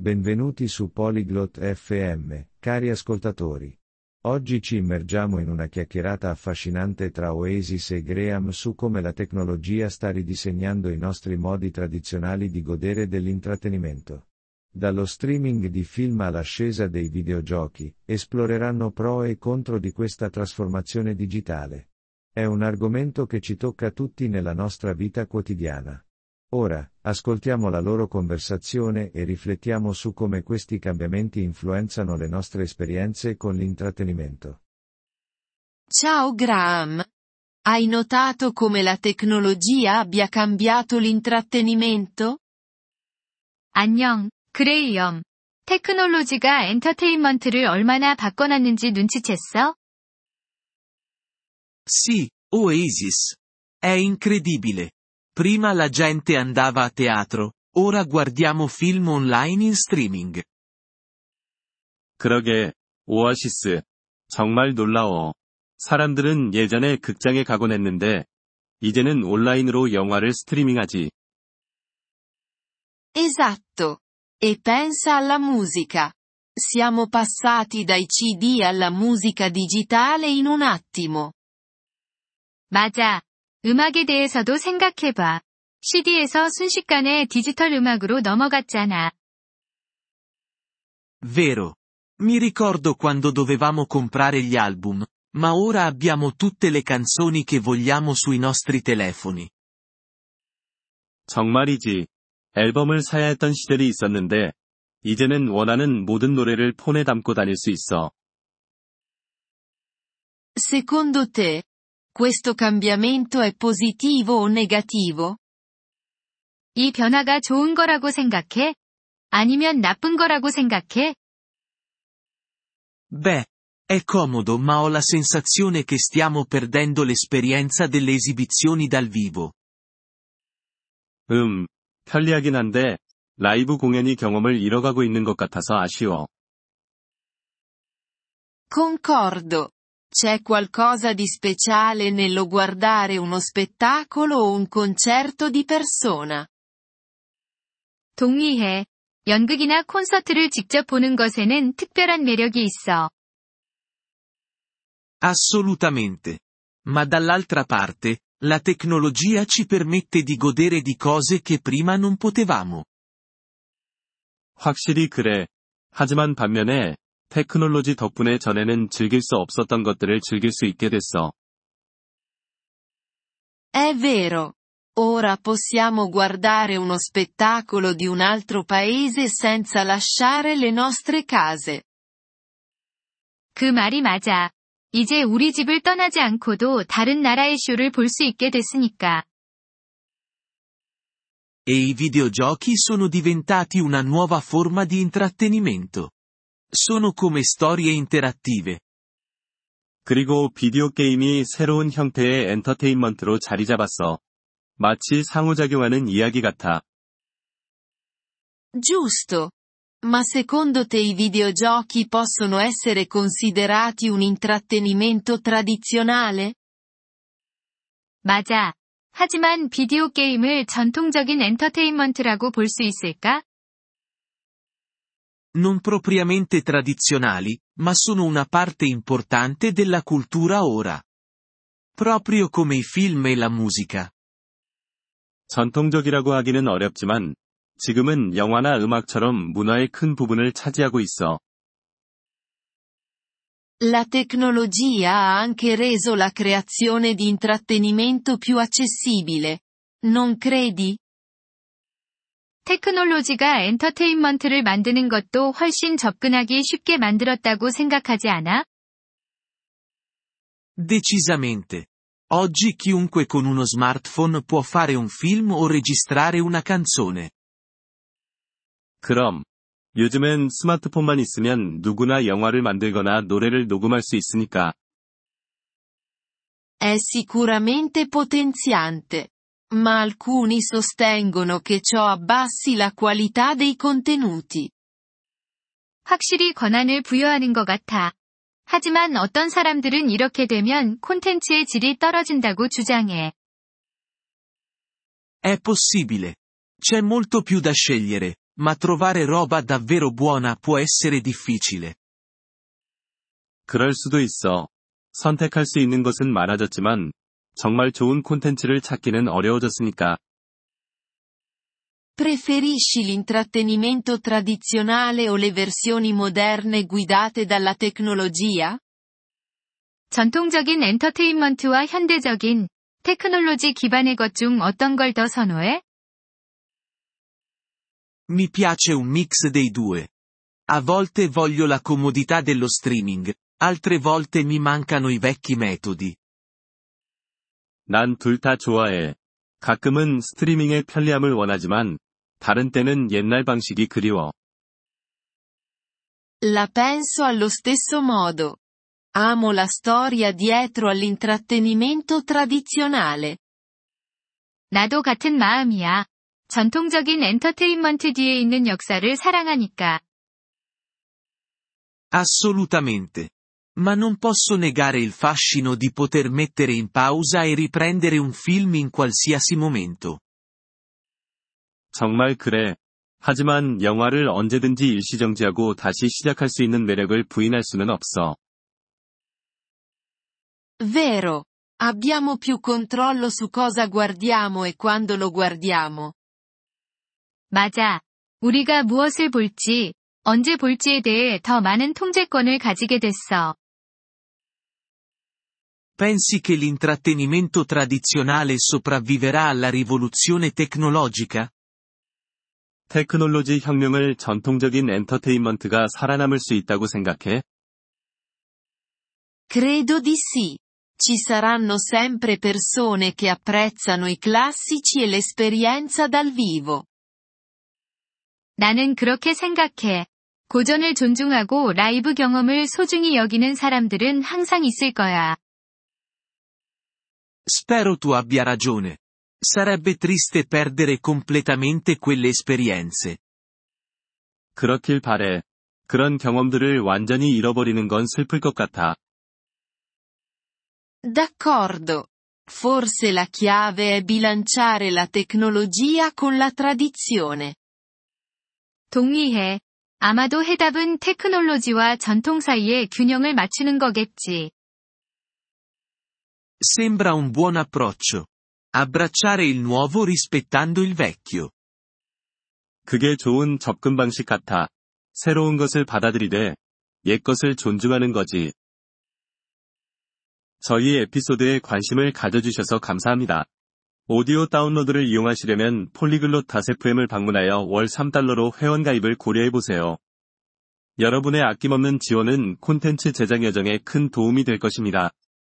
Benvenuti su Polyglot FM, cari ascoltatori. Oggi ci immergiamo in una chiacchierata affascinante tra Oasis e Graham su come la tecnologia sta ridisegnando i nostri modi tradizionali di godere dell'intrattenimento. Dallo streaming di film all'ascesa dei videogiochi, esploreranno pro e contro di questa trasformazione digitale. È un argomento che ci tocca tutti nella nostra vita quotidiana. Ora, ascoltiamo la loro conversazione e riflettiamo su come questi cambiamenti influenzano le nostre esperienze con l'intrattenimento. Ciao Graham. Hai notato come la tecnologia abbia cambiato l'intrattenimento? 안녕, 그레이엄. 테크놀로지가 엔터테인먼트를 얼마나 바꿔놨는지 눈치챘어? Sì, Oasis. È incredibile. Prima la gente andava a teatro, ora guardiamo film online in streaming. 그러게, 오아시스. 정말 놀라워. 사람들은 예전에 극장에 가곤 했는데, 이제는 온라인으로 영화를 스트리밍하지. Esatto. E pensa alla musica. Siamo passati dai CD alla musica digitale in un attimo. 맞아. 음악에 대해서도 생각해봐. CD에서 순식간에 디지털 음악으로 넘어갔잖아. Vero. Mi ricordo quando dovevamo comprare gli album, ma ora abbiamo tutte le canzoni che vogliamo sui nostri telefoni. 정말이지. 앨범을 사야 했던 시절이 있었는데, 이제는 원하는 모든 노래를 폰에 담고 다닐 수 있어. Secondo te, questo cambiamento è positivo o negativo? 이 변화가 좋은 거라고 생각해? 아니면 나쁜 거라고 생각해? Beh, è comodo ma ho la sensazione che stiamo perdendo l'esperienza delle esibizioni dal vivo. 음, 편리하긴 한데, 라이브 공연이 경험을 잃어가고 있는 것 같아서 아쉬워. Concordo. C'è qualcosa di speciale nello guardare uno spettacolo o un concerto di persona. 동의해. 연극이나 콘서트를 직접 보는 것에는 특별한 매력이 있어. Assolutamente. Ma dall'altra parte, la tecnologia ci permette di godere di cose che prima non potevamo. 확실히 그래. 하지만 반면에, 테크놀로지 덕분에 전에는 즐길 수 없었던 것들을 즐길 수 있게 됐어. È vero. Ora possiamo guardare uno spettacolo di un altro paese senza lasciare le nostre case. 그 말이 맞아. 이제 우리 집을 떠나지 않고도 다른 나라의 쇼를 볼 수 있게 됐으니까. E i videogiochi sono diventati una nuova forma di intrattenimento. Sono come storie interattive. 그리고 비디오 게임이 새로운 형태의 엔터테인먼트로 자리 잡았어. 마치 상호작용하는 이야기 같아. Giusto. Ma secondo te i videogiochi possono essere considerati un intrattenimento tradizionale? 맞아. 하지만 비디오 게임을 전통적인 엔터테인먼트라고 볼 수 있을까? Non propriamente tradizionali, ma sono una parte importante della cultura ora. Proprio come i film e la musica. 전통적이라고 하기는 어렵지만, 지금은 영화나 음악처럼 문화의 큰 부분을 차지하고 있어. La tecnologia ha anche reso la creazione di intrattenimento più accessibile. Non credi? 테크놀로지가 엔터테인먼트를 만드는 것도 훨씬 접근하기 쉽게 만들었다고 생각하지 않아? Decisamente. Oggi chiunque con uno smartphone può fare un film o registrare una canzone. 그럼, 요즘엔 스마트폰만 있으면 누구나 영화를 만들거나 노래를 녹음할 수 있으니까. È sicuramente potenziante. Ma alcuni sostengono che ciò abbassi la qualità dei contenuti. 확실히 권한을 부여하는 것 같아. 하지만 어떤 사람들은 이렇게 되면 콘텐츠의 질이 떨어진다고 주장해. È possibile. C'è molto più da scegliere, ma trovare roba davvero buona può essere difficile. 그럴 수도 있어. 선택할 수 있는 것은 많아졌지만, 정말 좋은 콘텐츠를 찾기는 어려워졌으니까. Preferisci l'intrattenimento tradizionale o le versioni moderne guidate dalla tecnologia? 전통적인 엔터테인먼트와 현대적인 테크놀로지 기반의 것 중 어떤 걸 더 선호해? Mi piace un mix dei due. A volte voglio la comodità dello streaming, altre volte mi mancano i vecchi metodi. 난 둘 다 좋아해. 가끔은 스트리밍의 편리함을 원하지만, 다른 때는 옛날 방식이 그리워. La penso allo stesso modo. Amo la storia dietro all'intrattenimento tradizionale. 나도 같은 마음이야. 전통적인 엔터테인먼트 뒤에 있는 역사를 사랑하니까. Assolutamente. Ma non posso negare il fascino di poter mettere in pausa e riprendere un film in qualsiasi momento. 정말 그래. 하지만 영화를 언제든지 일시정지하고 다시 시작할 수 있는 매력을 부인할 수는 없어. Vero. Abbiamo più controllo su cosa guardiamo e quando lo guardiamo. 맞아. 우리가 무엇을 볼지, 언제 볼지에 대해 더 많은 통제권을 가지게 됐어. Pensi che l'intrattenimento tradizionale sopravviverà alla rivoluzione tecnologica? 테크놀로지 혁명을 전통적인 엔터테인먼트가 살아남을 수 있다고 생각해? Credo di sì. Ci saranno sempre persone che apprezzano i classici e l'esperienza dal vivo. 나는 그렇게 생각해. 고전을 존중하고 라이브 경험을 소중히 여기는 사람들은 항상 있을 거야. Spero tu abbia ragione. Sarebbe triste perdere completamente quelle esperienze. 그렇길 바래. 그런 경험들을 완전히 잃어버리는 건 슬플 것 같아. D'accordo. Forse la chiave è bilanciare la tecnologia con la tradizione. 동의해. 아마도 해답은 테크놀로지와 전통 사이의 균형을 맞추는 거겠지. Sembra un buon approccio. Abbracciare il nuovo rispettando il vecchio. 그게 좋은 접근 방식 같아. 새로운 것을 받아들이되, 옛 것을 존중하는 거지. 저희 에피소드에 관심을 가져주셔서 감사합니다. 오디오 다운로드를 이용하시려면 폴리글롯 다세프엠을 방문하여 월 3달러로 회원가입을 고려해보세요. 여러분의 아낌없는 지원은 콘텐츠 제작 여정에 큰 도움이 될 것입니다.